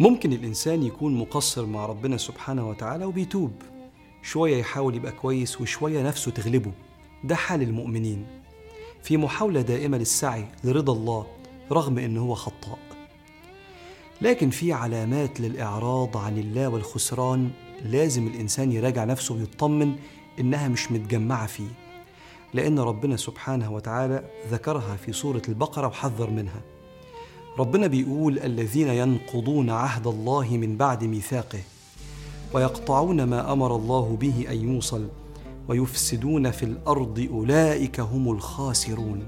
ممكن الإنسان يكون مقصر مع ربنا سبحانه وتعالى وبيتوب. شوية يحاول يبقى كويس وشوية نفسه تغلبه. ده حال المؤمنين. في محاولة دائمة للسعي لرضا الله رغم إن هو خطاء. لكن في علامات للإعراض عن الله والخسران لازم الإنسان يراجع نفسه ويطمن إنها مش متجمعة فيه. لأن ربنا سبحانه وتعالى ذكرها في سورة البقرة وحذر منها. ربنا بيقول الذين ينقضون عهد الله من بعد ميثاقه ويقطعون ما أمر الله به أن يوصل ويفسدون في الأرض أولئك هم الخاسرون.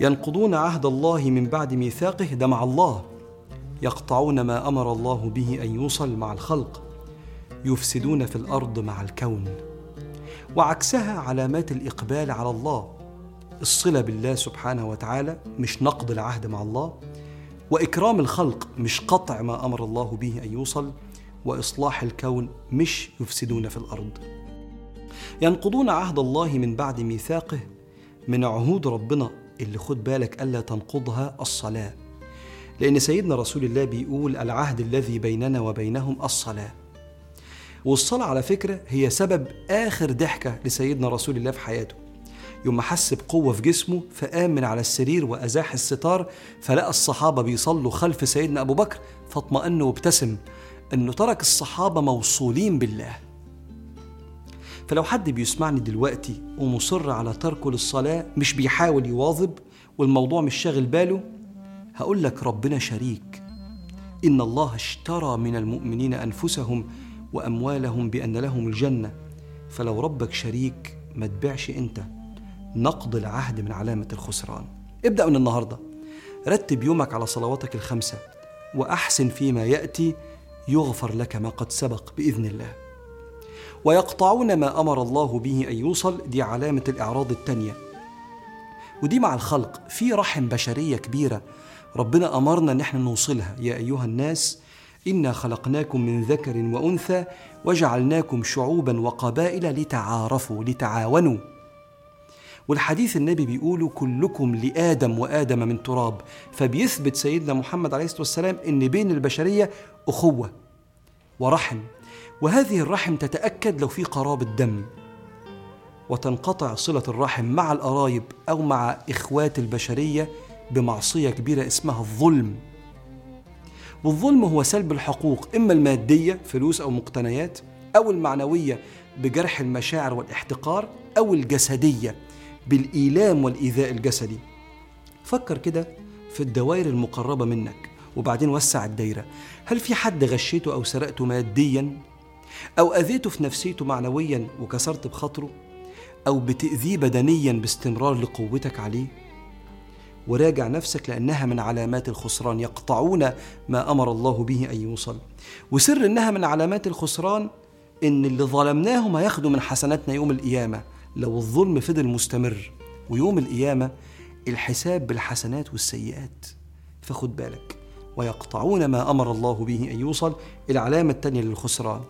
ينقضون عهد الله من بعد ميثاقه ده مع الله. يقطعون ما أمر الله به أن يوصل مع الخلق. يفسدون في الأرض مع الكون. وعكسها علامات الإقبال على الله. الصلة بالله سبحانه وتعالى مش نقض العهد مع الله وإكرام الخلق مش قطع ما أمر الله به أن يوصل وإصلاح الكون مش يفسدون في الأرض. ينقضون عهد الله من بعد ميثاقه من عهود ربنا اللي خد بالك ألا تنقضها الصلاة. لأن سيدنا رسول الله بيقول العهد الذي بيننا وبينهم الصلاة. والصلاة على فكرة هي سبب آخر ضحكة لسيدنا رسول الله في حياته. يوم ما حس بقوة في جسمه فقام من على السرير وأزاح الستار فلقى الصحابة بيصلوا خلف سيدنا أبو بكر فاطمأن وابتسم أنه ترك الصحابة موصولين بالله. فلو حد بيسمعني دلوقتي ومصر على تركه للصلاة مش بيحاول يواظب والموضوع مش شاغل باله هقول لك ربنا شريك. إن الله اشترى من المؤمنين أنفسهم وأموالهم بأن لهم الجنة. فلو ربك شريك ما تبيعش أنت. نقض العهد من علامة الخسران. ابدأ من النهاردة. رتب يومك على صلواتك الخمسة وأحسن فيما يأتي يغفر لك ما قد سبق بإذن الله. ويقطعون ما أمر الله به أن يوصل دي علامة الإعراض التانية. ودي مع الخلق في رحم بشرية كبيرة. ربنا أمرنا إن إحنا نوصلها. يا أيها الناس إنا خلقناكم من ذكر وأنثى وجعلناكم شعوبا وقبائل لتعارفوا لتعاونوا. والحديث النبي بيقولوا كلكم لآدم وآدم من تراب. فبيثبت سيدنا محمد عليه الصلاة والسلام إن بين البشرية أخوة ورحم. وهذه الرحم تتأكد لو في قرابة دم وتنقطع صلة الرحم مع القرايب أو مع إخوات البشرية بمعصية كبيرة اسمها الظلم. والظلم هو سلب الحقوق إما المادية فلوس أو مقتنيات أو المعنوية بجرح المشاعر والإحتقار أو الجسدية. بالإيلام والإيذاء الجسدي. فكر كده في الدوائر المقربة منك وبعدين وسع الدايرة. هل في حد غشيته أو سرقته ماديا؟ أو أذيته في نفسيته معنويا وكسرت بخاطره؟ أو بتأذيه بدنيا باستمرار لقوتك عليه؟ وراجع نفسك لأنها من علامات الخسران يقطعون ما أمر الله به أن يوصل. وسر إنها من علامات الخسران إن اللي ظلمناهم هياخدوا من حسناتنا يوم القيامة. لو الظلم فضل مستمر ويوم القيامة الحساب بالحسنات والسيئات. فخد بالك ويقطعون ما أمر الله به أن يوصل العلامة الثانية للخسران.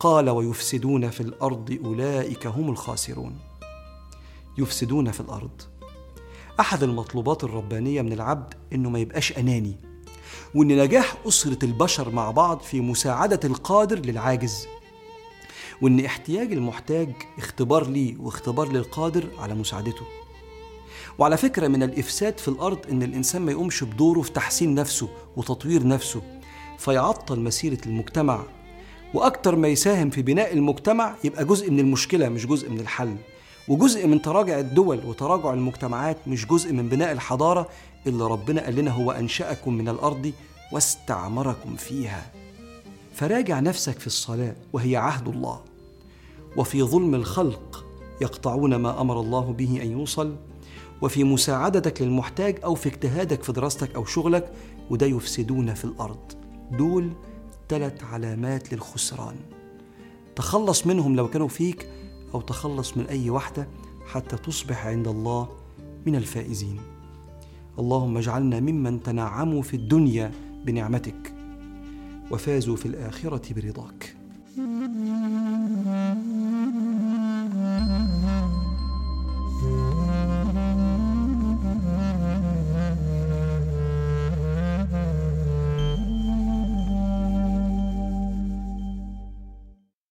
قال ويفسدون في الأرض أولئك هم الخاسرون. يفسدون في الأرض. أحد المطلوبات الربانية من العبد إنه ما يبقاش أناني وإن نجاح أسرة البشر مع بعض في مساعدة القادر للعاجز. وإن احتياج المحتاج اختبار ليه واختبار للقادر على مساعدته. وعلى فكرة من الإفساد في الأرض إن الإنسان ما يقومش بدوره في تحسين نفسه وتطوير نفسه فيعطل مسيرة المجتمع. وأكتر ما يساهم في بناء المجتمع يبقى جزء من المشكلة مش جزء من الحل. وجزء من تراجع الدول وتراجع المجتمعات مش جزء من بناء الحضارة اللي ربنا قال لنا هو أنشأكم من الأرض واستعمركم فيها. فراجع نفسك في الصلاة وهي عهد الله. وفي ظلم الخلق يقطعون ما أمر الله به أن يوصل. وفي مساعدتك للمحتاج أو في اجتهادك في دراستك أو شغلك وده يفسدون في الأرض. دول ثلاث علامات للخسران. تخلص منهم لو كانوا فيك أو تخلص من أي واحدة حتى تصبح عند الله من الفائزين. اللهم اجعلنا ممن تنعموا في الدنيا بنعمتك. وفازوا في الآخرة برضاك.